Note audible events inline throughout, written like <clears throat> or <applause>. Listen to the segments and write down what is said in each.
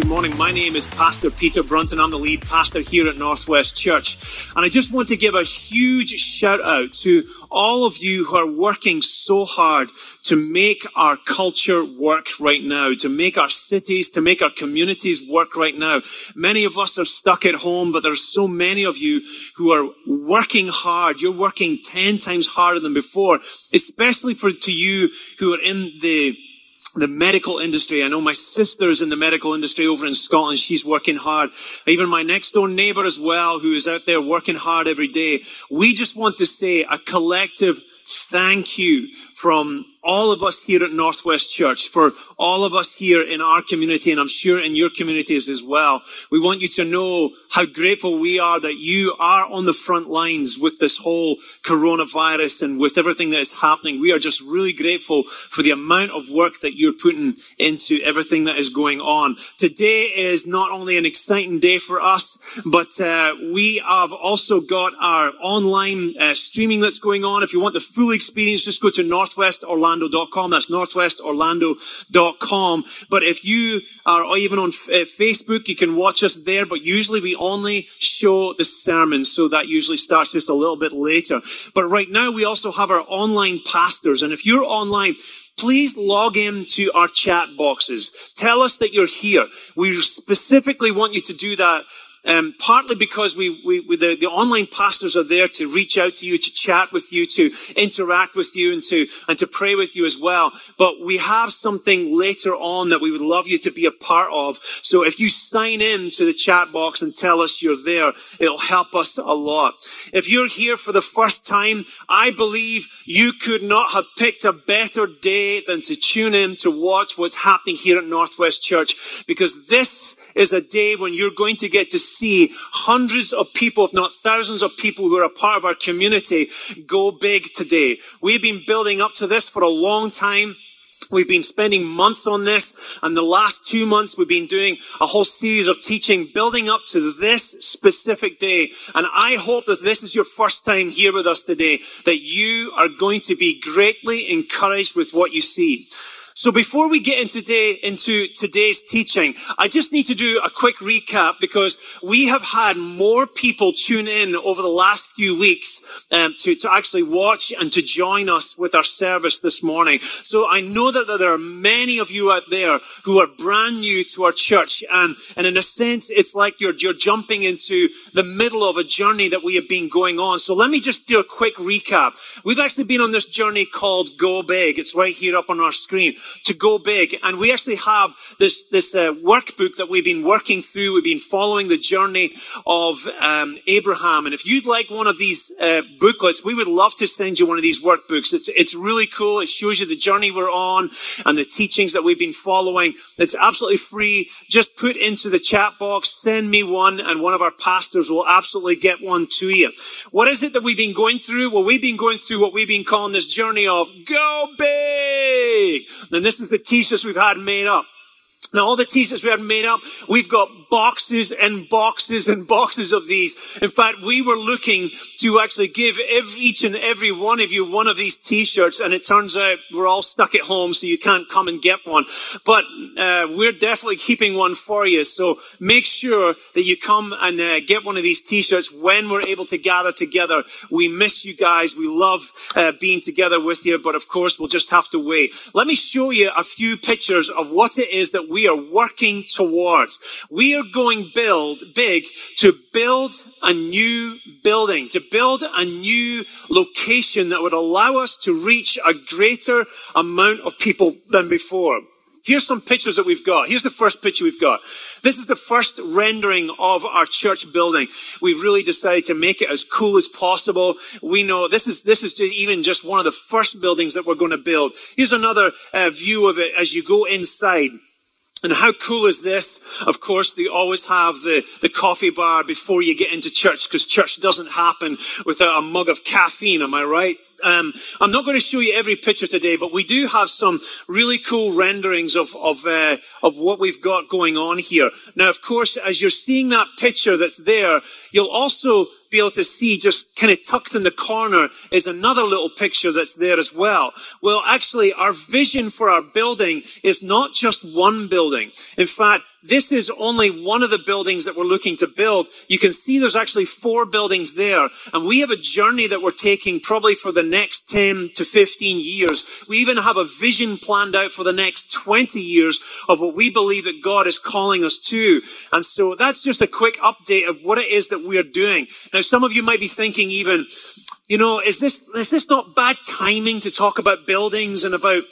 good morning. My name is Pastor Peter Brunton. I'm the lead pastor here at Northwest Church. And I just want to give a huge shout out to all of you who are working so hard to make our culture work right now, to make our cities, to make our communities work right now. Many of us are stuck at home, but there's so many of you who are working hard. You're working 10 times harder than before, especially for to you who are in the the medical industry. I know my sister is in the medical industry over in Scotland. She's working hard. Even my next door neighbor as well, who is out there working hard every day. We just want to say a collective thank you from all of us here at Northwest Church, for all of us here in our community, and I'm sure in your communities as well. We want you to know how grateful we are that you are on the front lines with this whole coronavirus and with everything that is happening. We are just really grateful for the amount of work that you're putting into everything that is going on. Today is not only an exciting day for us, but uh, we have also got our online uh, streaming that's going on. If you want the full experience, just go to Northwest Orlando northwestorlando.com. That's northwestorlando.com. But if you are even on uh, Facebook, you can watch us there. But usually we only show the sermons. So that usually starts just a little bit later. But right now we also have our online pastors. And if you're online, please log in to our chat boxes. Tell us that you're here. We specifically want you to do that um, partly because we, we, we the, the, online pastors are there to reach out to you, to chat with you, to interact with you, and to and to pray with you as well. But we have something later on that we would love you to be a part of. So if you sign in to the chat box and tell us you're there, it'll help us a lot. If you're here for the first time, I believe you could not have picked a better day than to tune in to watch what's happening here at Northwest Church because this is a day when you're going to get to see hundreds of people, if not thousands of people who are a part of our community go big today. We've been building up to this for a long time. We've been spending months on this, and the last two months we've been doing a whole series of teaching building up to this specific day. And I hope that this is your first time here with us today, that you are going to be greatly encouraged with what you see. So before we get into, today, into today's teaching, I just need to do a quick recap because we have had more people tune in over the last few weeks um, to, to actually watch and to join us with our service this morning. So I know that, that there are many of you out there who are brand new to our church. And, and in a sense, it's like you're, you're jumping into the middle of a journey that we have been going on. So let me just do a quick recap. We've actually been on this journey called Go Big. It's right here up on our screen to go big. And we actually have this, this uh, workbook that we've been working through. We've been following the journey of um, Abraham. And if you'd like one of these uh, booklets, we would love to send you one of these workbooks. It's, it's really cool. It shows you the journey we're on and the teachings that we've been following. It's absolutely free. Just put into the chat box, send me one, and one of our pastors will absolutely get one to you. What is it that we've been going through? Well, we've been going through what we've been calling this journey of go big. And this is the t-shirts we've had made up. Now, all the t-shirts we had made up, we've got boxes and boxes and boxes of these. In fact, we were looking to actually give every, each and every one of you one of these t-shirts, and it turns out we're all stuck at home, so you can't come and get one. But uh, we're definitely keeping one for you. So make sure that you come and uh, get one of these t-shirts when we're able to gather together. We miss you guys. We love uh, being together with you, but of course, we'll just have to wait. Let me show you a few pictures of what it is that we are working towards. We are going build big to build a new building, to build a new location that would allow us to reach a greater amount of people than before. Here's some pictures that we've got. Here's the first picture we've got. This is the first rendering of our church building. We've really decided to make it as cool as possible. We know this is, this is even just one of the first buildings that we're going to build. Here's another uh, view of it as you go inside. And how cool is this? Of course, they always have the, the coffee bar before you get into church because church doesn't happen without a mug of caffeine. Am I right? Um, I'm not going to show you every picture today, but we do have some really cool renderings of of uh, of what we've got going on here. Now, of course, as you're seeing that picture that's there, you'll also be able to see just kind of tucked in the corner is another little picture that's there as well. Well, actually, our vision for our building is not just one building. In fact, this is only one of the buildings that we're looking to build. You can see there's actually four buildings there. And we have a journey that we're taking probably for the next 10 to 15 years. We even have a vision planned out for the next 20 years of what we believe that God is calling us to. And so that's just a quick update of what it is that we're doing. Now, some of you might be thinking even, you know, is this, is this not bad timing to talk about buildings and about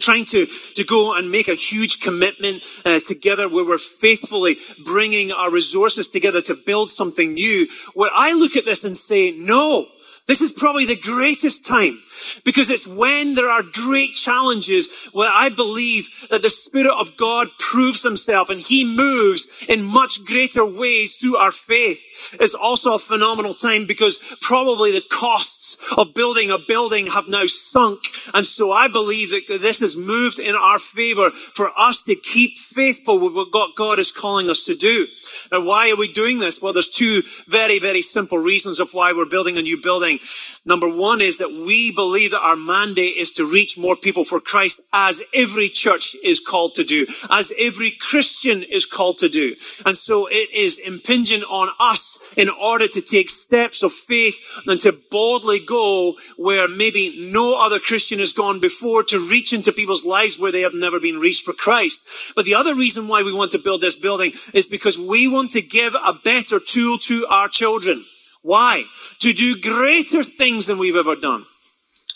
trying to, to go and make a huge commitment uh, together where we're faithfully bringing our resources together to build something new. Where I look at this and say, no, this is probably the greatest time because it's when there are great challenges where I believe that the Spirit of God proves himself and he moves in much greater ways through our faith. It's also a phenomenal time because probably the cost of building a building have now sunk. And so I believe that this has moved in our favor for us to keep faithful with what God is calling us to do. Now, why are we doing this? Well, there's two very, very simple reasons of why we're building a new building. Number one is that we believe that our mandate is to reach more people for Christ as every church is called to do, as every Christian is called to do. And so it is impinging on us in order to take steps of faith and to boldly go where maybe no other Christian has gone before to reach into people's lives where they have never been reached for Christ. But the other reason why we want to build this building is because we want to give a better tool to our children. Why? To do greater things than we've ever done.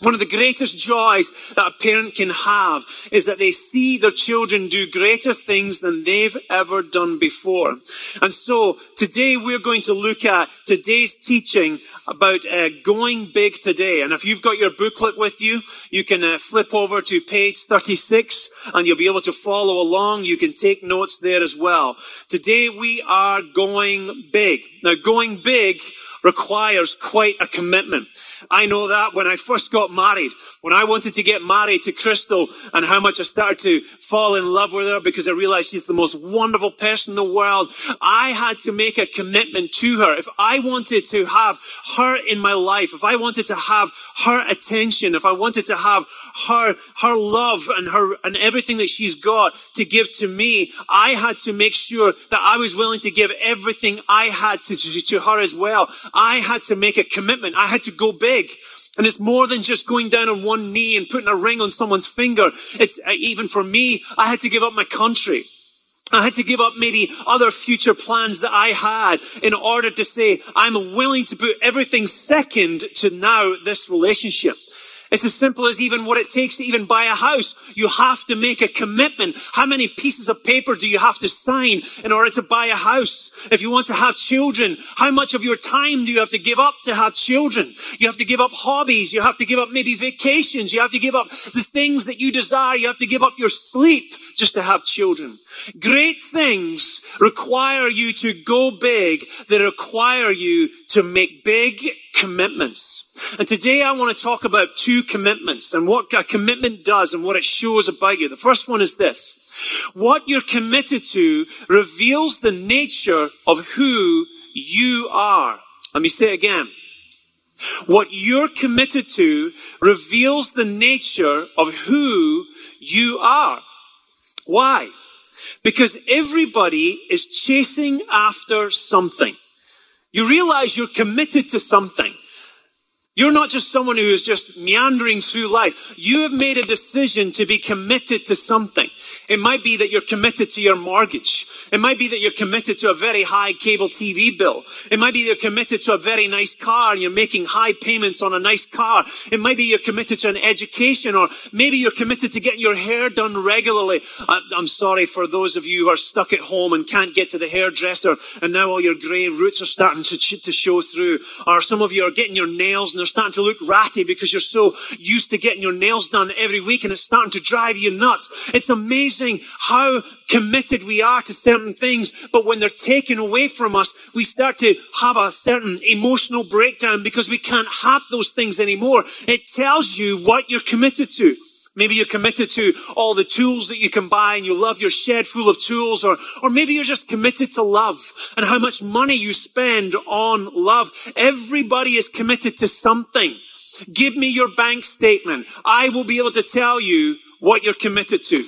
One of the greatest joys that a parent can have is that they see their children do greater things than they've ever done before. And so today we're going to look at today's teaching about uh, going big today. And if you've got your booklet with you, you can uh, flip over to page 36 and you'll be able to follow along. You can take notes there as well. Today we are going big. Now going big requires quite a commitment. I know that when I first got married, when I wanted to get married to Crystal and how much I started to fall in love with her because I realized she's the most wonderful person in the world, I had to make a commitment to her. If I wanted to have her in my life, if I wanted to have her attention, if I wanted to have her, her love and her, and everything that she's got to give to me, I had to make sure that I was willing to give everything I had to, to, to her as well. I had to make a commitment. I had to go big. And it's more than just going down on one knee and putting a ring on someone's finger. It's uh, even for me, I had to give up my country. I had to give up maybe other future plans that I had in order to say, I'm willing to put everything second to now this relationship. It's as simple as even what it takes to even buy a house. You have to make a commitment. How many pieces of paper do you have to sign in order to buy a house? If you want to have children, how much of your time do you have to give up to have children? You have to give up hobbies. You have to give up maybe vacations. You have to give up the things that you desire. You have to give up your sleep just to have children. Great things require you to go big. They require you to make big commitments. And today I want to talk about two commitments and what a commitment does and what it shows about you. The first one is this. What you're committed to reveals the nature of who you are. Let me say it again. What you're committed to reveals the nature of who you are. Why? Because everybody is chasing after something. You realize you're committed to something. You're not just someone who is just meandering through life. You have made a decision to be committed to something. It might be that you're committed to your mortgage. It might be that you're committed to a very high cable TV bill. It might be you're committed to a very nice car and you're making high payments on a nice car. It might be you're committed to an education or maybe you're committed to getting your hair done regularly. I'm sorry for those of you who are stuck at home and can't get to the hairdresser and now all your grey roots are starting to, to show through. Or some of you are getting your nails they're starting to look ratty because you're so used to getting your nails done every week and it's starting to drive you nuts. It's amazing how committed we are to certain things, but when they're taken away from us, we start to have a certain emotional breakdown because we can't have those things anymore. It tells you what you're committed to. Maybe you're committed to all the tools that you can buy and you love your shed full of tools or, or maybe you're just committed to love and how much money you spend on love. Everybody is committed to something. Give me your bank statement. I will be able to tell you what you're committed to.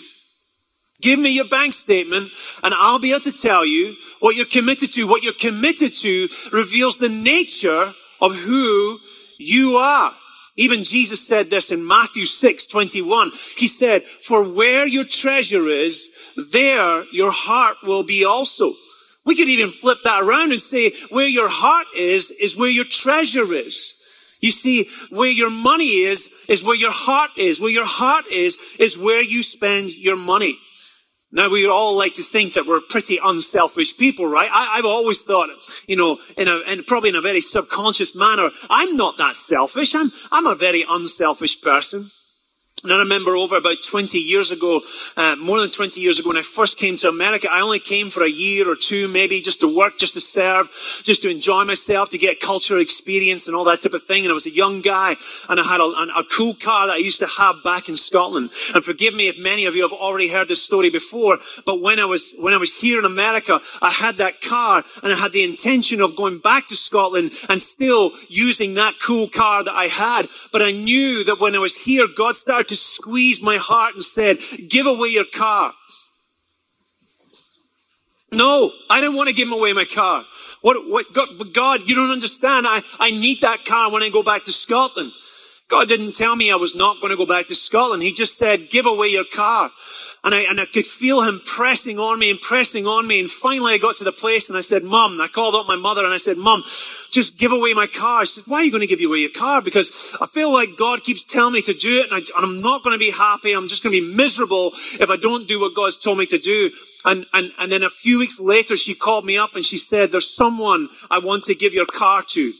Give me your bank statement and I'll be able to tell you what you're committed to. What you're committed to reveals the nature of who you are. Even Jesus said this in Matthew 6, 21. He said, for where your treasure is, there your heart will be also. We could even flip that around and say, where your heart is, is where your treasure is. You see, where your money is, is where your heart is. Where your heart is, is where you spend your money. Now we all like to think that we're pretty unselfish people, right? I, have always thought, you know, in a, in probably in a very subconscious manner, I'm not that selfish. I'm, I'm a very unselfish person. And I remember over about 20 years ago, uh, more than 20 years ago, when I first came to America, I only came for a year or two, maybe just to work, just to serve, just to enjoy myself, to get cultural experience and all that type of thing. And I was a young guy and I had a, a cool car that I used to have back in Scotland. And forgive me if many of you have already heard this story before, but when I was, when I was here in America, I had that car and I had the intention of going back to Scotland and still using that cool car that I had. But I knew that when I was here, God started to squeeze my heart and said, give away your car. No, I didn't want to give away my car. What, what, God, God, you don't understand. I, I need that car when I go back to Scotland. God didn't tell me I was not going to go back to Scotland. He just said, give away your car. And I, and I could feel him pressing on me and pressing on me. And finally I got to the place and I said, Mom, I called up my mother and I said, Mom, just give away my car. She said, why are you going to give away your car? Because I feel like God keeps telling me to do it and, I, am not going to be happy. I'm just going to be miserable if I don't do what God's told me to do. And, and, and then a few weeks later, she called me up and she said, there's someone I want to give your car to.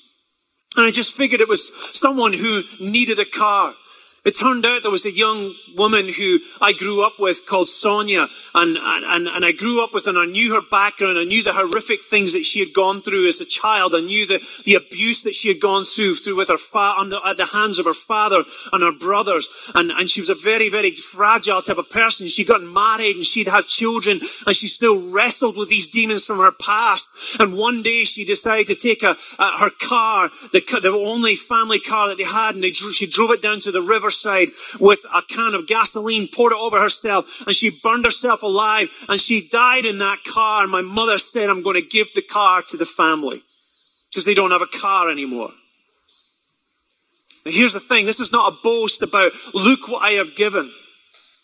And I just figured it was someone who needed a car. It turned out there was a young woman who I grew up with called Sonia, and, and, and I grew up with her and I knew her background. I knew the horrific things that she had gone through as a child. I knew the, the abuse that she had gone through, through with her fa- under, at the hands of her father and her brothers. And, and she was a very, very fragile type of person. She got married and she'd had children and she still wrestled with these demons from her past. And one day she decided to take a, a her car, the, the only family car that they had, and they, she drove it down to the river riverside with a can of gasoline, poured it over herself, and she burned herself alive, and she died in that car. And my mother said, I'm going to give the car to the family because they don't have a car anymore. Now here's the thing. This is not a boast about, look what I have given.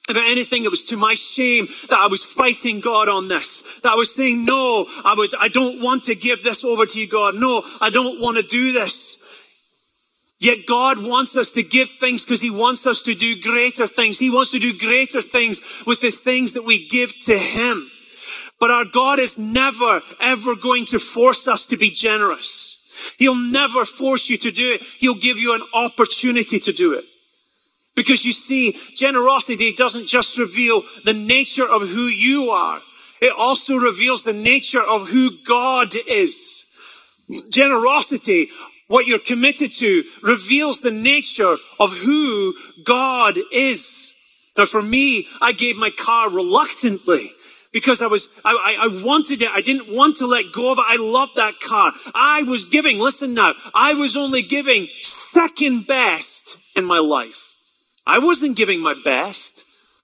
If anything, it was to my shame that I was fighting God on this. That I was saying, no, I would, I don't want to give this over to you, God. No, I don't want to do this. Yet God wants us to give things because He wants us to do greater things. He wants to do greater things with the things that we give to Him. But our God is never, ever going to force us to be generous. He'll never force you to do it. He'll give you an opportunity to do it. Because you see, generosity doesn't just reveal the nature of who you are. It also reveals the nature of who God is. Generosity what you're committed to reveals the nature of who God is. Now for me, I gave my car reluctantly because I was, I, I, wanted it. I didn't want to let go of it. I loved that car. I was giving, listen now, I was only giving second best in my life. I wasn't giving my best.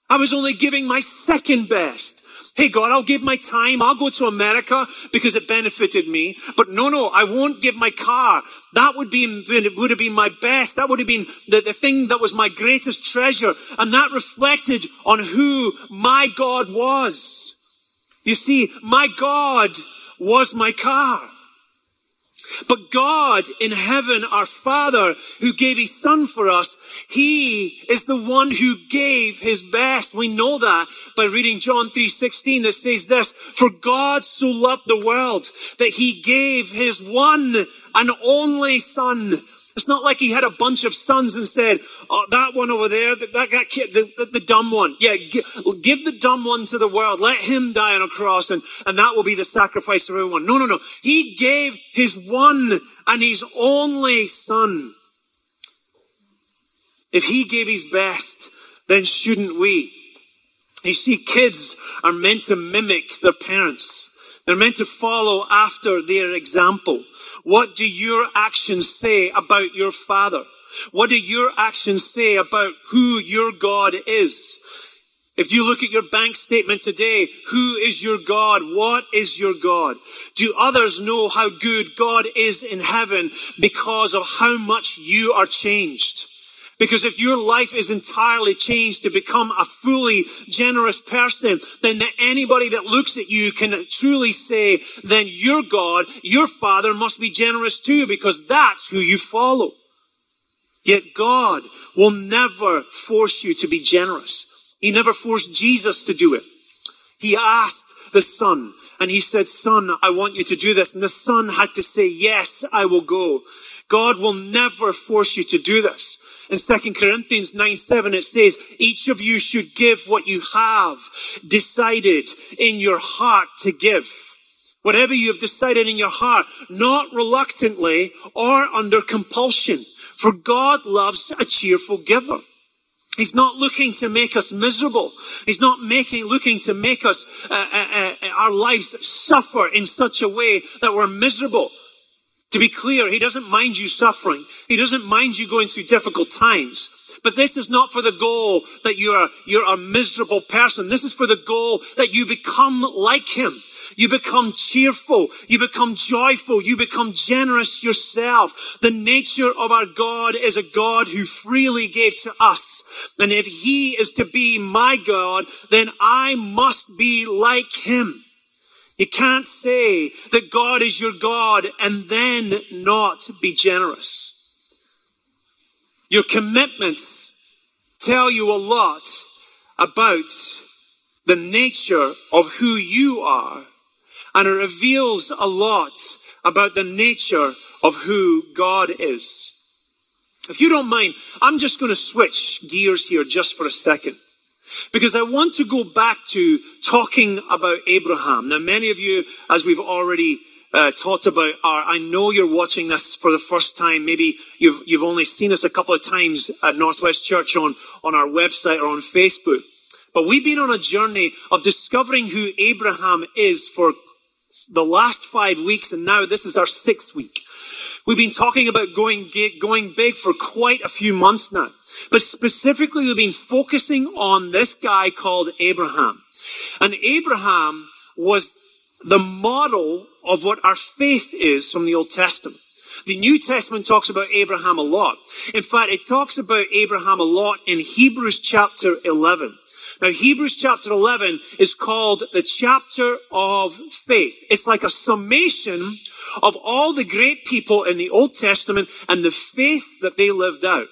I was only giving my second best. Hey God, I'll give my time. I'll go to America because it benefited me. But no, no, I won't give my car. That would be, would have been my best. That would have been the, the thing that was my greatest treasure. And that reflected on who my God was. You see, my God was my car. But God in heaven, our Father, who gave His Son for us, He is the one who gave His best. We know that by reading John 3.16 that says this, For God so loved the world that He gave His one and only Son it's not like he had a bunch of sons and said, oh, that one over there, that, that kid, the, the, the, dumb one. Yeah, give, give the dumb one to the world. Let him die on a cross and, and that will be the sacrifice for everyone. No, no, no. He gave his one and his only son. If he gave his best, then shouldn't we? You see, kids are meant to mimic their parents. They're meant to follow after their example. What do your actions say about your Father? What do your actions say about who your God is? If you look at your bank statement today, who is your God? What is your God? Do others know how good God is in heaven because of how much you are changed? Because if your life is entirely changed to become a fully generous person, then anybody that looks at you can truly say, then your God, your Father must be generous too, because that's who you follow. Yet God will never force you to be generous. He never forced Jesus to do it. He asked the son and he said, son, I want you to do this. And the son had to say, yes, I will go. God will never force you to do this. In 2 Corinthians 9, 7, it says, each of you should give what you have decided in your heart to give. Whatever you have decided in your heart, not reluctantly or under compulsion. For God loves a cheerful giver. He's not looking to make us miserable. He's not making, looking to make us, uh, uh, uh, our lives suffer in such a way that we're miserable. To be clear, he doesn't mind you suffering. He doesn't mind you going through difficult times. But this is not for the goal that you're, you're a miserable person. This is for the goal that you become like him. You become cheerful. You become joyful. You become generous yourself. The nature of our God is a God who freely gave to us. And if he is to be my God, then I must be like him. You can't say that God is your God and then not be generous. Your commitments tell you a lot about the nature of who you are and it reveals a lot about the nature of who God is. If you don't mind, I'm just going to switch gears here just for a second. Because I want to go back to talking about Abraham. Now, many of you, as we've already uh, talked about, are I know you're watching this for the first time. Maybe you've you've only seen us a couple of times at Northwest Church on on our website or on Facebook. But we've been on a journey of discovering who Abraham is for the last five weeks, and now this is our sixth week. We've been talking about going, going big for quite a few months now. But specifically, we've been focusing on this guy called Abraham. And Abraham was the model of what our faith is from the Old Testament. The New Testament talks about Abraham a lot. In fact, it talks about Abraham a lot in Hebrews chapter 11. Now, Hebrews chapter 11 is called the chapter of faith. It's like a summation of all the great people in the Old Testament and the faith that they lived out.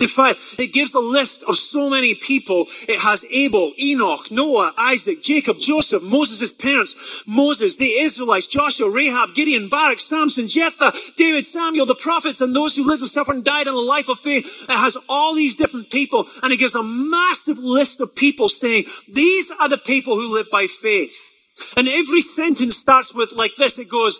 In fact, it gives a list of so many people. It has Abel, Enoch, Noah, Isaac, Jacob, Joseph, Moses' parents, Moses, the Israelites, Joshua, Rahab, Gideon, Barak, Samson, Jephthah, David, Samuel, the prophets, and those who lived and suffered and died in a life of faith. It has all these different people, and it gives a massive list of people saying, these are the people who live by faith. And every sentence starts with like this. It goes,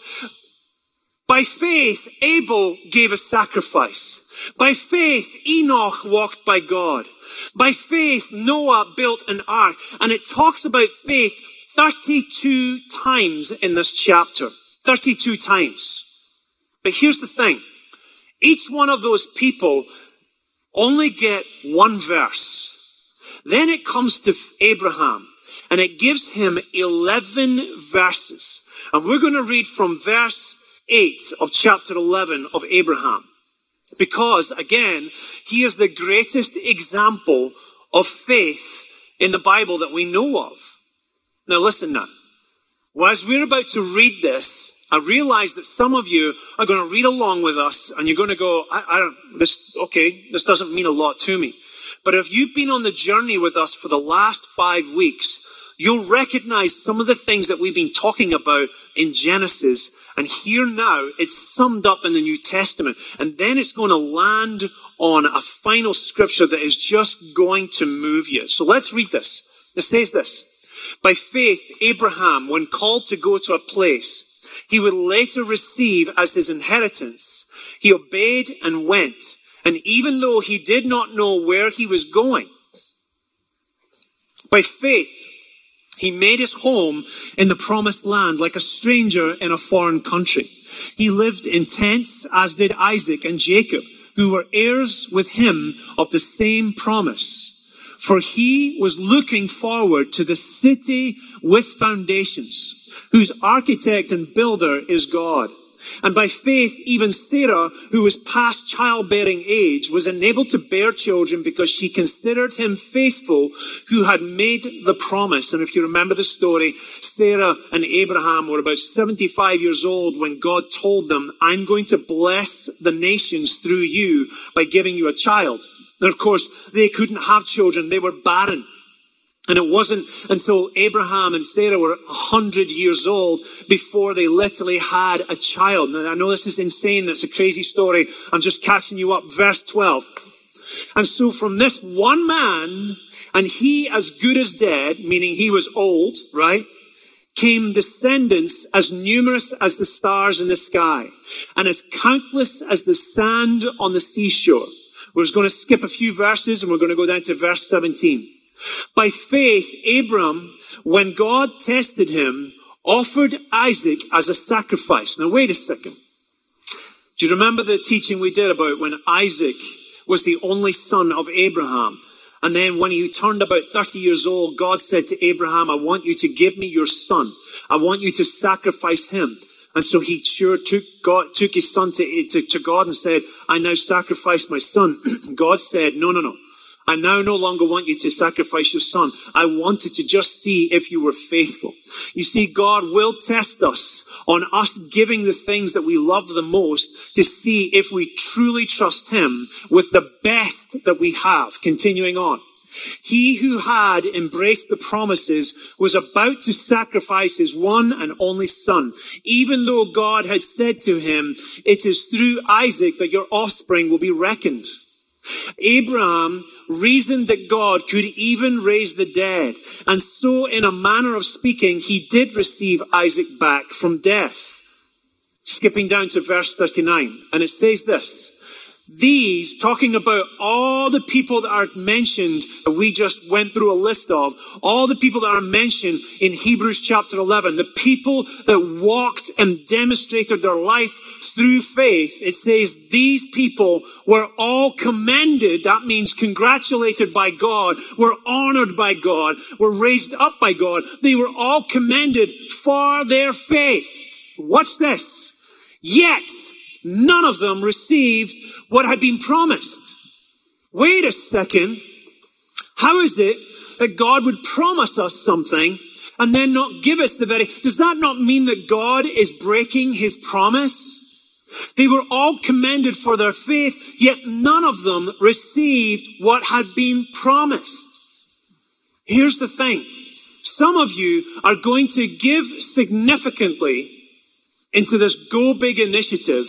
by faith, Abel gave a sacrifice. By faith, Enoch walked by God. By faith, Noah built an ark. And it talks about faith 32 times in this chapter. 32 times. But here's the thing. Each one of those people only get one verse. Then it comes to Abraham and it gives him 11 verses. And we're going to read from verse 8 of chapter 11 of Abraham. Because, again, he is the greatest example of faith in the Bible that we know of. Now listen now. Well, as we're about to read this, I realize that some of you are going to read along with us and you're going to go, I, I don't, this, okay, this doesn't mean a lot to me. But if you've been on the journey with us for the last five weeks, you'll recognize some of the things that we've been talking about in Genesis and here now, it's summed up in the New Testament. And then it's going to land on a final scripture that is just going to move you. So let's read this. It says this. By faith, Abraham, when called to go to a place he would later receive as his inheritance, he obeyed and went. And even though he did not know where he was going, by faith, he made his home in the promised land like a stranger in a foreign country. He lived in tents, as did Isaac and Jacob, who were heirs with him of the same promise. For he was looking forward to the city with foundations, whose architect and builder is God. And by faith, even Sarah, who was past childbearing age, was enabled to bear children because she considered him faithful who had made the promise. And if you remember the story, Sarah and Abraham were about 75 years old when God told them, I'm going to bless the nations through you by giving you a child. And of course, they couldn't have children. They were barren. And it wasn't until Abraham and Sarah were a hundred years old before they literally had a child. Now I know this is insane. It's a crazy story. I'm just catching you up. Verse 12. And so from this one man, and he as good as dead, meaning he was old, right? Came descendants as numerous as the stars in the sky and as countless as the sand on the seashore. We're just going to skip a few verses and we're going to go down to verse 17. By faith, Abram, when God tested him, offered Isaac as a sacrifice. Now wait a second. Do you remember the teaching we did about when Isaac was the only son of Abraham? And then when he turned about 30 years old, God said to Abraham, I want you to give me your son. I want you to sacrifice him. And so he sure took God, took his son to, to, to God and said, I now sacrifice my son. <clears throat> God said, no, no, no. I now no longer want you to sacrifice your son. I wanted to just see if you were faithful. You see, God will test us on us giving the things that we love the most to see if we truly trust him with the best that we have. Continuing on. He who had embraced the promises was about to sacrifice his one and only son, even though God had said to him, it is through Isaac that your offspring will be reckoned. Abraham reasoned that God could even raise the dead. And so, in a manner of speaking, he did receive Isaac back from death. Skipping down to verse 39. And it says this. These, talking about all the people that are mentioned, that we just went through a list of, all the people that are mentioned in Hebrews chapter 11, the people that walked and demonstrated their life through faith, it says these people were all commended, that means congratulated by God, were honored by God, were raised up by God. They were all commended for their faith. Watch this. Yet, none of them received what had been promised. Wait a second. How is it that God would promise us something and then not give us the very, does that not mean that God is breaking his promise? They were all commended for their faith, yet none of them received what had been promised. Here's the thing. Some of you are going to give significantly into this Go Big initiative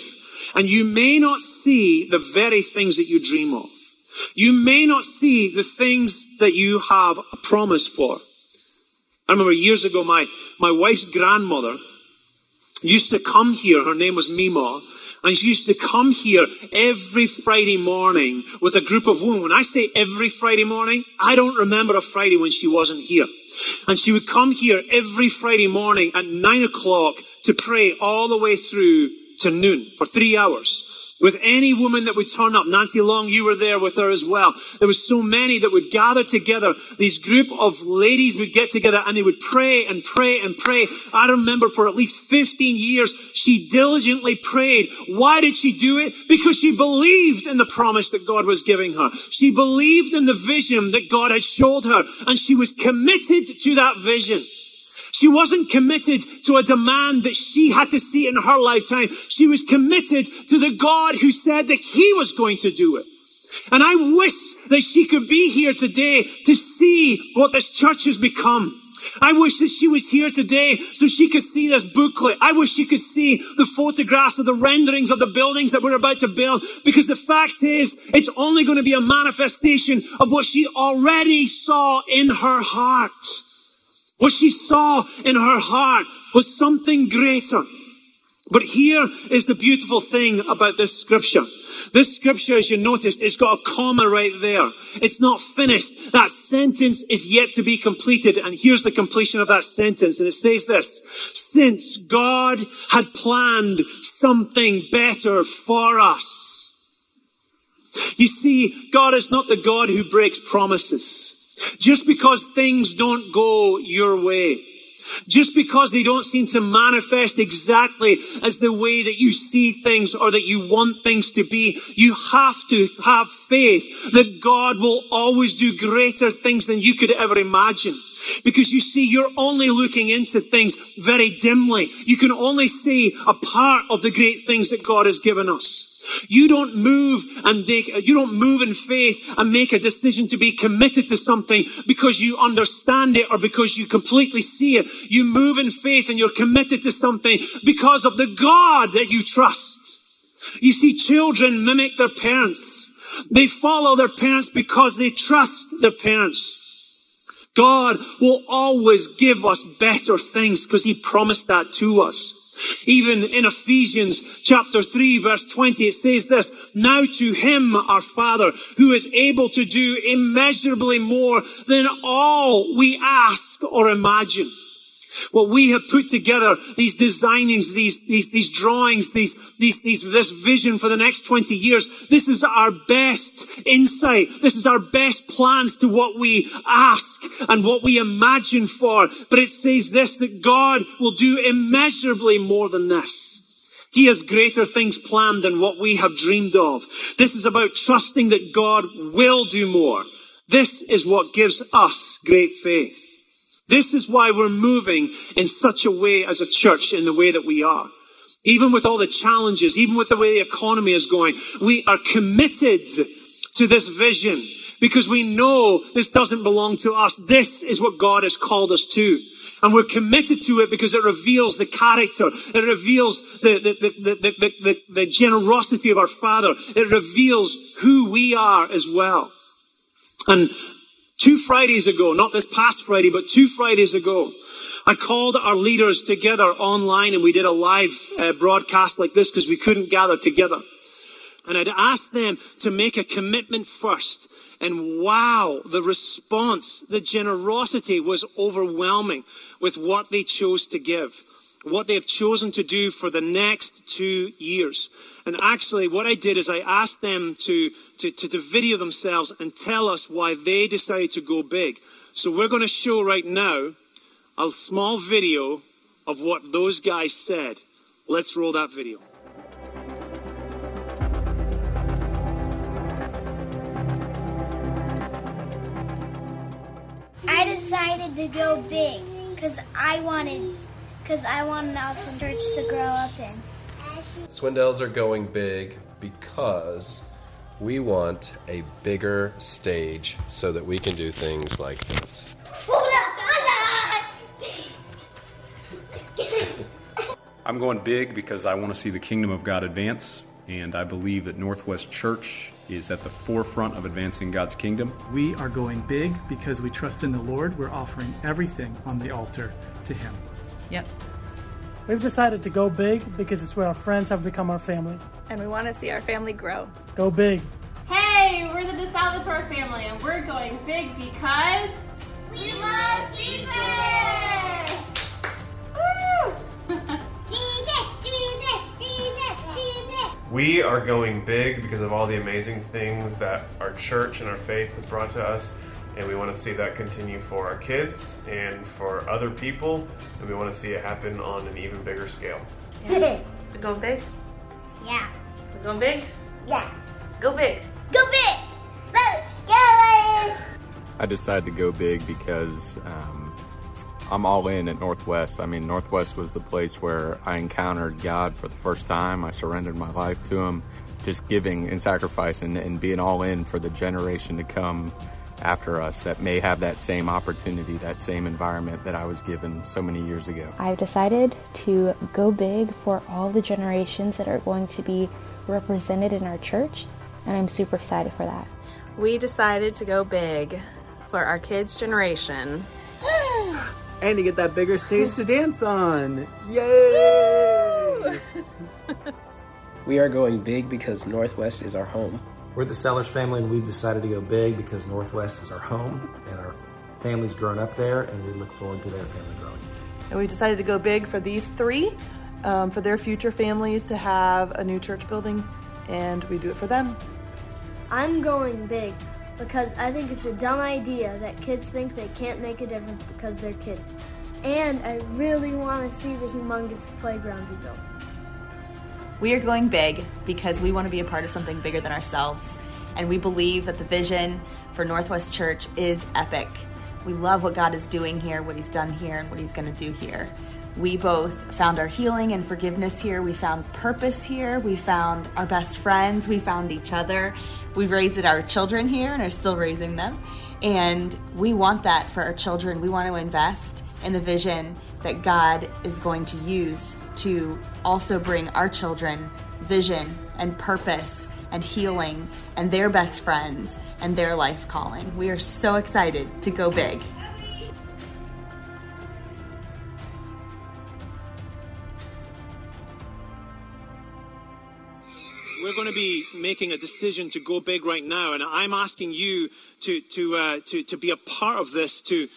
and you may not see the very things that you dream of. You may not see the things that you have a promise for. I remember years ago, my, my wife's grandmother used to come here. Her name was Mima. And she used to come here every Friday morning with a group of women. When I say every Friday morning, I don't remember a Friday when she wasn't here. And she would come here every Friday morning at nine o'clock to pray all the way through to noon for three hours with any woman that would turn up. Nancy Long, you were there with her as well. There was so many that would gather together. These group of ladies would get together and they would pray and pray and pray. I remember for at least 15 years, she diligently prayed. Why did she do it? Because she believed in the promise that God was giving her. She believed in the vision that God had showed her and she was committed to that vision. She wasn't committed to a demand that she had to see in her lifetime. She was committed to the God who said that he was going to do it. And I wish that she could be here today to see what this church has become. I wish that she was here today so she could see this booklet. I wish she could see the photographs of the renderings of the buildings that we're about to build because the fact is it's only going to be a manifestation of what she already saw in her heart. What she saw in her heart was something greater. But here is the beautiful thing about this scripture. This scripture, as you noticed, it's got a comma right there. It's not finished. That sentence is yet to be completed. And here's the completion of that sentence. And it says this, since God had planned something better for us. You see, God is not the God who breaks promises. Just because things don't go your way. Just because they don't seem to manifest exactly as the way that you see things or that you want things to be, you have to have faith that God will always do greater things than you could ever imagine. Because you see, you're only looking into things very dimly. You can only see a part of the great things that God has given us. You don't move and make, you don't move in faith and make a decision to be committed to something because you understand it or because you completely see it. You move in faith and you're committed to something because of the God that you trust. You see, children mimic their parents. They follow their parents because they trust their parents. God will always give us better things because he promised that to us. Even in Ephesians chapter 3 verse 20, it says this, Now to him, our Father, who is able to do immeasurably more than all we ask or imagine. What we have put together, these designings, these, these, these drawings, these, these, these, this vision for the next 20 years, this is our best insight. This is our best plans to what we ask and what we imagine for. But it says this, that God will do immeasurably more than this. He has greater things planned than what we have dreamed of. This is about trusting that God will do more. This is what gives us great faith. This is why we're moving in such a way as a church in the way that we are. Even with all the challenges, even with the way the economy is going, we are committed to this vision because we know this doesn't belong to us. This is what God has called us to. And we're committed to it because it reveals the character. It reveals the, the, the, the, the, the generosity of our Father. It reveals who we are as well. And Two Fridays ago, not this past Friday, but two Fridays ago, I called our leaders together online and we did a live uh, broadcast like this because we couldn't gather together. And I'd asked them to make a commitment first. And wow, the response, the generosity was overwhelming with what they chose to give what they have chosen to do for the next two years. And actually, what I did is I asked them to, to, to, to video themselves and tell us why they decided to go big. So we're going to show right now a small video of what those guys said. Let's roll that video. I decided to go big because I wanted because I want an awesome church to grow up in. Swindells are going big because we want a bigger stage so that we can do things like this. I'm going big because I want to see the kingdom of God advance, and I believe that Northwest Church is at the forefront of advancing God's kingdom. We are going big because we trust in the Lord. We're offering everything on the altar to Him. Yep. We've decided to go big because it's where our friends have become our family. And we want to see our family grow. Go big. Hey, we're the DeSalvatore family, and we're going big because we love <laughs> Jesus! We are going big because of all the amazing things that our church and our faith has brought to us and we want to see that continue for our kids and for other people, and we want to see it happen on an even bigger scale. Yeah. we going big? Yeah. we going big? Yeah. Go big. Go big! Go, I decided to go big because um, I'm all in at Northwest. I mean, Northwest was the place where I encountered God for the first time. I surrendered my life to Him, just giving and sacrificing and being all in for the generation to come after us that may have that same opportunity, that same environment that I was given so many years ago. I've decided to go big for all the generations that are going to be represented in our church, and I'm super excited for that. We decided to go big for our kids' generation. <gasps> and to get that bigger stage to dance on. <laughs> Yay! <laughs> we are going big because Northwest is our home. We're the Sellers family, and we've decided to go big because Northwest is our home, and our family's grown up there, and we look forward to their family growing. And we decided to go big for these three, um, for their future families to have a new church building, and we do it for them. I'm going big because I think it's a dumb idea that kids think they can't make a difference because they're kids. And I really want to see the humongous playground be built. We are going big because we want to be a part of something bigger than ourselves. And we believe that the vision for Northwest Church is epic. We love what God is doing here, what He's done here, and what He's going to do here. We both found our healing and forgiveness here. We found purpose here. We found our best friends. We found each other. We've raised our children here and are still raising them. And we want that for our children. We want to invest in the vision that God is going to use to also bring our children vision and purpose and healing and their best friends and their life calling. We are so excited to go big. We're going to be making a decision to go big right now, and I'm asking you to to uh, to to be a part of this to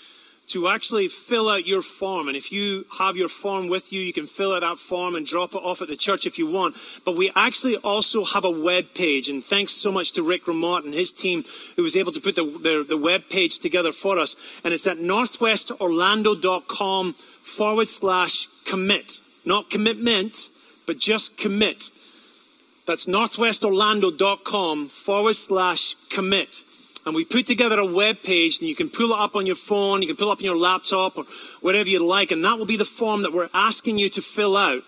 to actually fill out your form. And if you have your form with you, you can fill out that form and drop it off at the church if you want. But we actually also have a web page. And thanks so much to Rick Ramott and his team who was able to put the, the, the web page together for us. And it's at northwestorlando.com forward slash commit. Not commitment, but just commit. That's northwestorlando.com forward slash commit. And we put together a web page and you can pull it up on your phone, you can pull it up on your laptop or whatever you like. And that will be the form that we're asking you to fill out.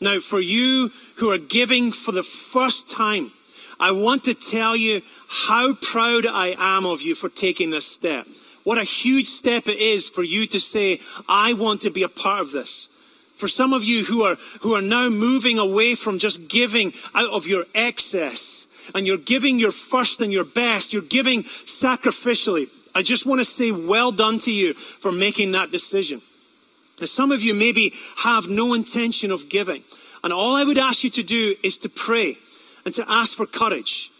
Now, for you who are giving for the first time, I want to tell you how proud I am of you for taking this step. What a huge step it is for you to say, I want to be a part of this. For some of you who are, who are now moving away from just giving out of your excess, and you're giving your first and your best, you're giving sacrificially. I just want to say well done to you for making that decision. Now, some of you maybe have no intention of giving. And all I would ask you to do is to pray and to ask for courage.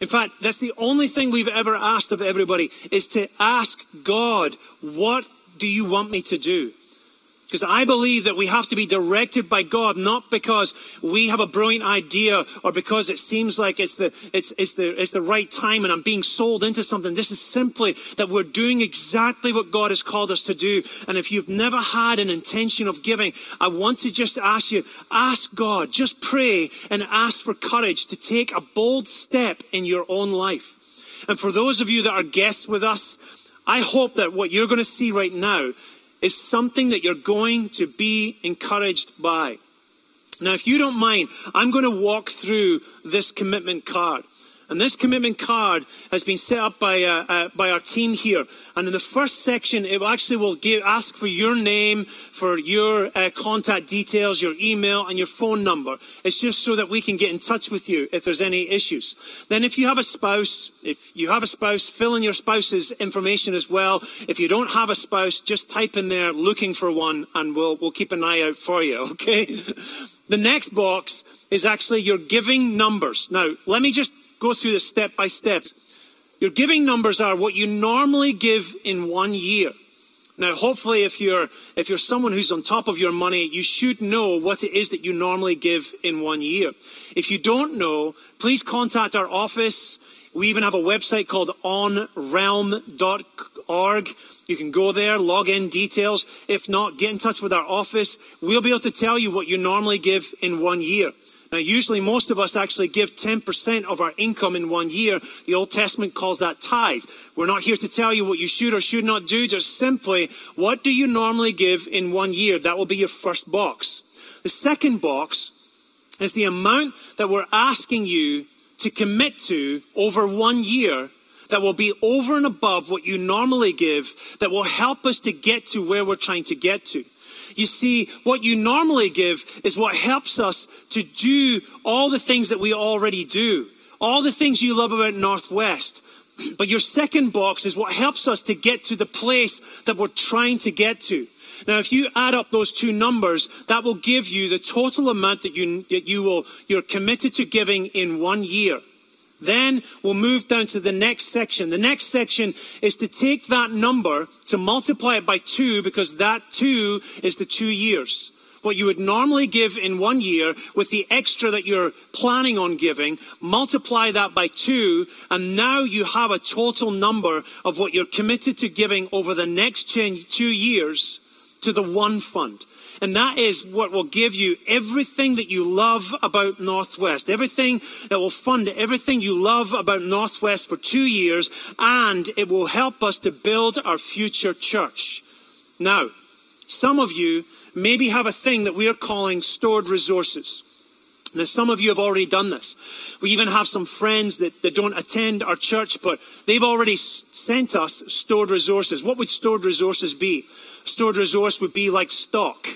In fact, that's the only thing we've ever asked of everybody is to ask God, what do you want me to do? Because I believe that we have to be directed by God, not because we have a brilliant idea or because it seems like it's the, it's, it's the, it's the right time and I'm being sold into something. This is simply that we're doing exactly what God has called us to do. And if you've never had an intention of giving, I want to just ask you, ask God, just pray and ask for courage to take a bold step in your own life. And for those of you that are guests with us, I hope that what you're going to see right now is something that you're going to be encouraged by. Now, if you don't mind, I'm going to walk through this commitment card. And this commitment card has been set up by, uh, uh, by our team here. And in the first section, it actually will give, ask for your name, for your uh, contact details, your email, and your phone number. It's just so that we can get in touch with you if there's any issues. Then if you have a spouse, if you have a spouse, fill in your spouse's information as well. If you don't have a spouse, just type in there looking for one and we'll, we'll keep an eye out for you, <laughs> okay? the next box is actually your giving numbers. Now, let me just go through this step by step. Your giving numbers are what you normally give in one year. Now, hopefully, if you're, if you're someone who's on top of your money, you should know what it is that you normally give in one year. If you don't know, please contact our office. We even have a website called onrealm.org. You can go there, log in details. If not, get in touch with our office. We'll be able to tell you what you normally give in one year. Now, usually most of us actually give 10% of our income in one year. The Old Testament calls that tithe. We're not here to tell you what you should or should not do, just simply, what do you normally give in one year? That will be your first box. The second box is the amount that we're asking you to commit to over one year that will be over and above what you normally give that will help us to get to where we're trying to get to. You see, what you normally give is what helps us to do all the things that we already do. All the things you love about Northwest. <clears throat> But your second box is what helps us to get to the place that we're trying to get to. Now, if you add up those two numbers, that will give you the total amount that you, that you will, you're committed to giving in one year. Then we'll move down to the next section. The next section is to take that number to multiply it by two because that two is the two years. what you would normally give in one year with the extra that you're planning on giving, multiply that by two, and now you have a total number of what you're committed to giving over the next two years to the one fund. And that is what will give you everything that you love about Northwest, everything that will fund everything you love about Northwest for two years, and it will help us to build our future church. Now, some of you maybe have a thing that we are calling stored resources. Now, some of you have already done this. We even have some friends that, that don't attend our church, but they've already sent us stored resources. What would stored resources be? stored resource would be like stock.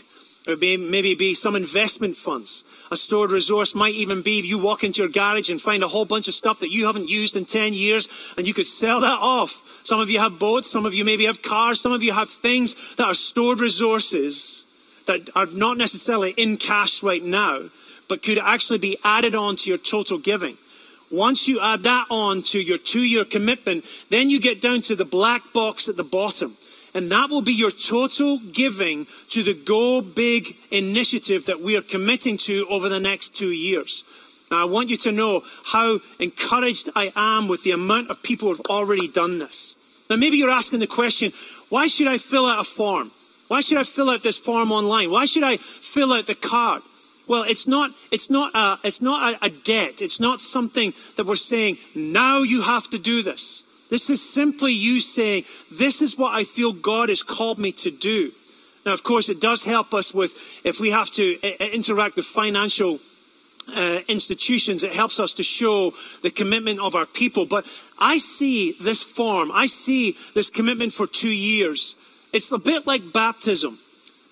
Be, maybe be some investment funds. A stored resource might even be you walk into your garage and find a whole bunch of stuff that you haven't used in 10 years and you could sell that off. Some of you have boats, some of you maybe have cars, some of you have things that are stored resources that are not necessarily in cash right now, but could actually be added on to your total giving. Once you add that on to your two year commitment, then you get down to the black box at the bottom. And that will be your total giving to the Go Big initiative that we are committing to over the next two years. Now, I want you to know how encouraged I am with the amount of people who have already done this. Now, maybe you're asking the question, why should I fill out a form? Why should I fill out this form online? Why should I fill out the card? Well, it's not, it's not, a, it's not a, a debt. It's not something that we're saying, now you have to do this. This is simply you saying, this is what I feel God has called me to do. Now, of course, it does help us with, if we have to uh, interact with financial uh, institutions, it helps us to show the commitment of our people. But I see this form, I see this commitment for two years. It's a bit like baptism.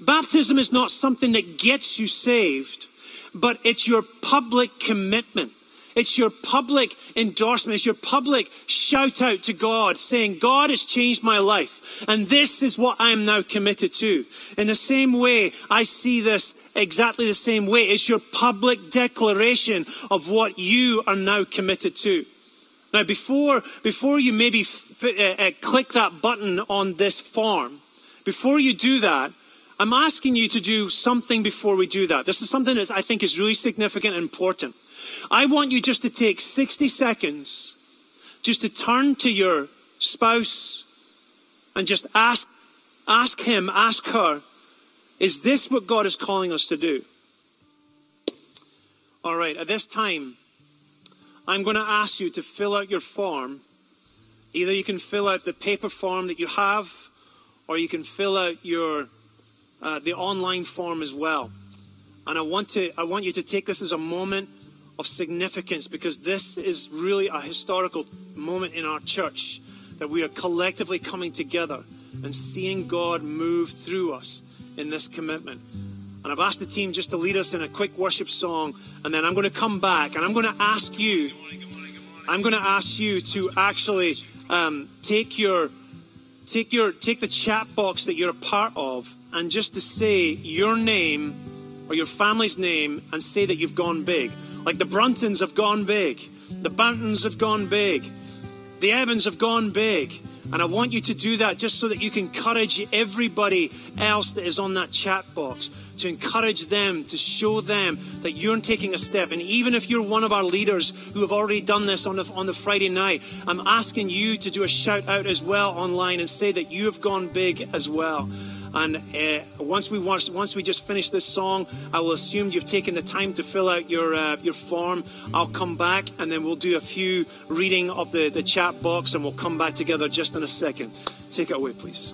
Baptism is not something that gets you saved, but it's your public commitment. It's your public endorsement. It's your public shout out to God saying, God has changed my life. And this is what I am now committed to. In the same way, I see this exactly the same way. It's your public declaration of what you are now committed to. Now, before, before you maybe f- uh, uh, click that button on this form, before you do that, I'm asking you to do something before we do that. This is something that I think is really significant and important. I want you just to take 60 seconds just to turn to your spouse and just ask, ask him, ask her, is this what God is calling us to do? All right, at this time, I'm going to ask you to fill out your form. Either you can fill out the paper form that you have, or you can fill out your uh, the online form as well. And I want to I want you to take this as a moment of significance because this is really a historical moment in our church that we are collectively coming together and seeing God move through us in this commitment. And I've asked the team just to lead us in a quick worship song, and then I'm going to come back and I'm going to ask you, I'm going to ask you to actually um, take your take your take the chat box that you're a part of and just to say your name or your family's name and say that you've gone big. Like the Bruntons have gone big, the Bantons have gone big, the Evans have gone big. And I want you to do that just so that you can encourage everybody else that is on that chat box, to encourage them, to show them that you're taking a step. And even if you're one of our leaders who have already done this on the, on the Friday night, I'm asking you to do a shout out as well online and say that you have gone big as well. And uh, once we watch, once we just finish this song, I will assume you've taken the time to fill out your uh, your form. I'll come back and then we'll do a few reading of the, the chat box and we'll come back together just in a second. Take it away, please.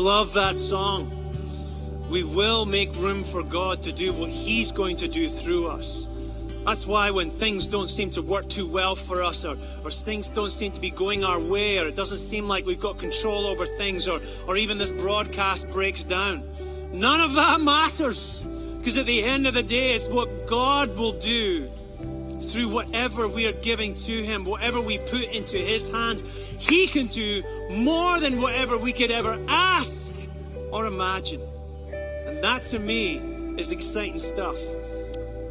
Love that song. We will make room for God to do what He's going to do through us. That's why when things don't seem to work too well for us, or, or things don't seem to be going our way, or it doesn't seem like we've got control over things, or, or even this broadcast breaks down, none of that matters. Because at the end of the day, it's what God will do through whatever we are giving to Him, whatever we put into His hands. He can do more than whatever we could ever ask or imagine. And that to me is exciting stuff.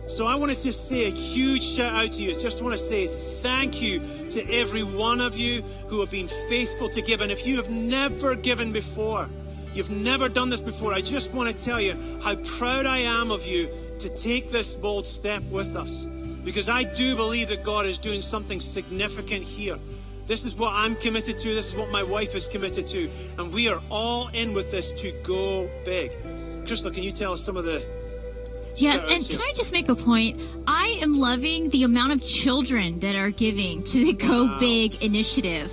So I want to just say a huge shout out to you. I just want to say thank you to every one of you who have been faithful to give. And if you have never given before, you've never done this before, I just want to tell you how proud I am of you to take this bold step with us. Because I do believe that God is doing something significant here. This is what I'm committed to. This is what my wife is committed to. And we are all in with this to go big. Crystal, can you tell us some of the Yes, and here? can I just make a point? I am loving the amount of children that are giving to the Go Big initiative.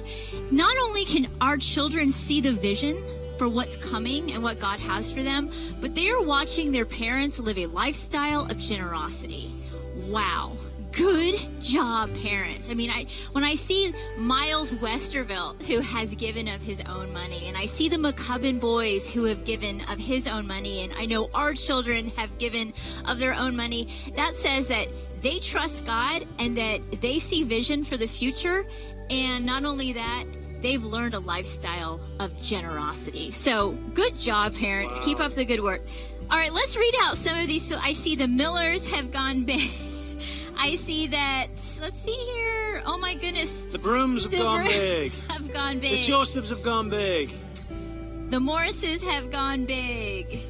Not only can our children see the vision for what's coming and what God has for them, but they are watching their parents live a lifestyle of generosity. Wow. Good job, parents. I mean, I when I see Miles Westervelt, who has given of his own money, and I see the McCubbin boys who have given of his own money, and I know our children have given of their own money, that says that they trust God and that they see vision for the future. And not only that, they've learned a lifestyle of generosity. So good job, parents. Keep up the good work. All right, let's read out some of these. I see the Millers have gone big. <laughs> I see that. Let's see here. Oh my goodness. The Brooms have The gone Brooms big. <laughs> Have gone big. The. Josephs have gone big. The Morrises have gone big.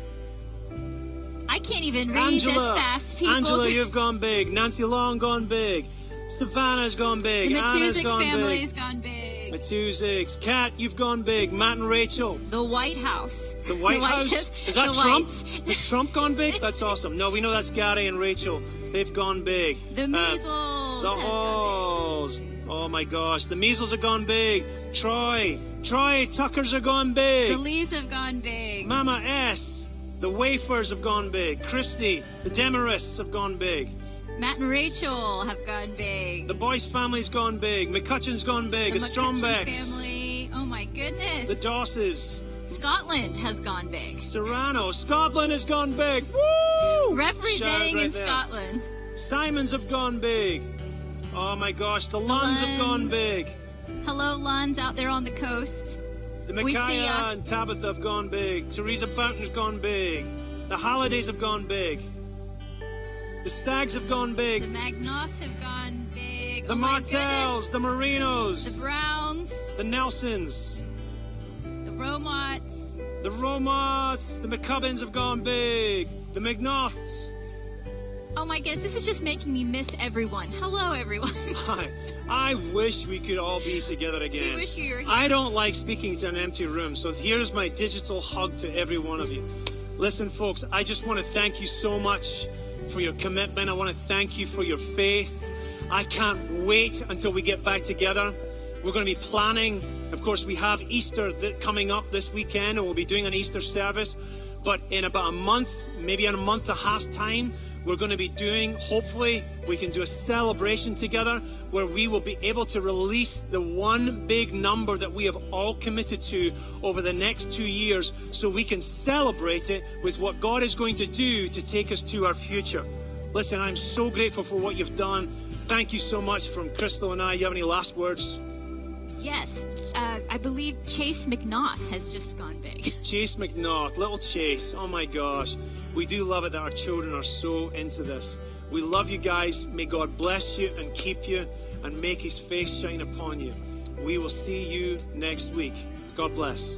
I can't even read Angela, this fast, people. Angela, <laughs> you've gone big. Nancy Long gone big. Savannah's gone big. the Anna's gone family's big. gone big. Matuziks. Kat, you've gone big. Matt and Rachel. The White House. The White <laughs> The House? Is that Trump? Whites. Has Trump gone big? That's awesome. No, we know that's Gary and Rachel. They've gone big. The Uh, measles. the have Halls. Oh my gosh. The measles are gone big. Troy. Troy Tuckers are gone big. The Lees have gone big. Mama S. The Wafers have gone big. Christy. The Demarists have gone big. Matt and Rachel have gone big. The Boyce family's gone big. McCutcheon's gone big. the The Strombecks. family. Oh my goodness. The Dosses. Scotland has gone big. Serrano. Scotland has gone big. Woo! Representing right in there. Scotland. Simons have gone big. Oh my gosh. The Luns have gone big. Hello, Luns out there on the coast. The Micaiah and Tabitha have gone big. Teresa Fountain has gone big. The Holidays have gone big. The Stags have gone big. The. Magnots have gone big. The oh Martells, the Marinos. The Browns. the Nelsons, Romots. the Romots, the McCubbins have gone big. The McNaughts. Oh my goodness, this is just making me miss everyone. Hello, everyone. <laughs> Hi. I wish we could all be together again. We wish you were here. I don't like speaking to an empty room, so here's my digital hug to every one of you. Listen, folks, I just want to thank you so much for your commitment. I want to thank you for your faith. I can't wait until we get back together. We're going to be planning. Of course, we have Easter coming up this weekend, and we'll be doing an Easter service. But in about a month, maybe in a month and a half time, we're going to be doing, hopefully, we can do a celebration together where we will be able to release the one big number that we have all committed to over the next two years so we can celebrate it with what God is going to do to take us to our future. Listen, I'm so grateful for what you've done. Thank you so much from Crystal and I. You have any last words? Yes, uh, I believe Chase McNaught has just gone big. <laughs> Chase McNaught, little Chase. Oh my gosh. We do love it that our children are so into this. We love you guys. May God bless you and keep you and make his face shine upon you. We will see you next week. God bless.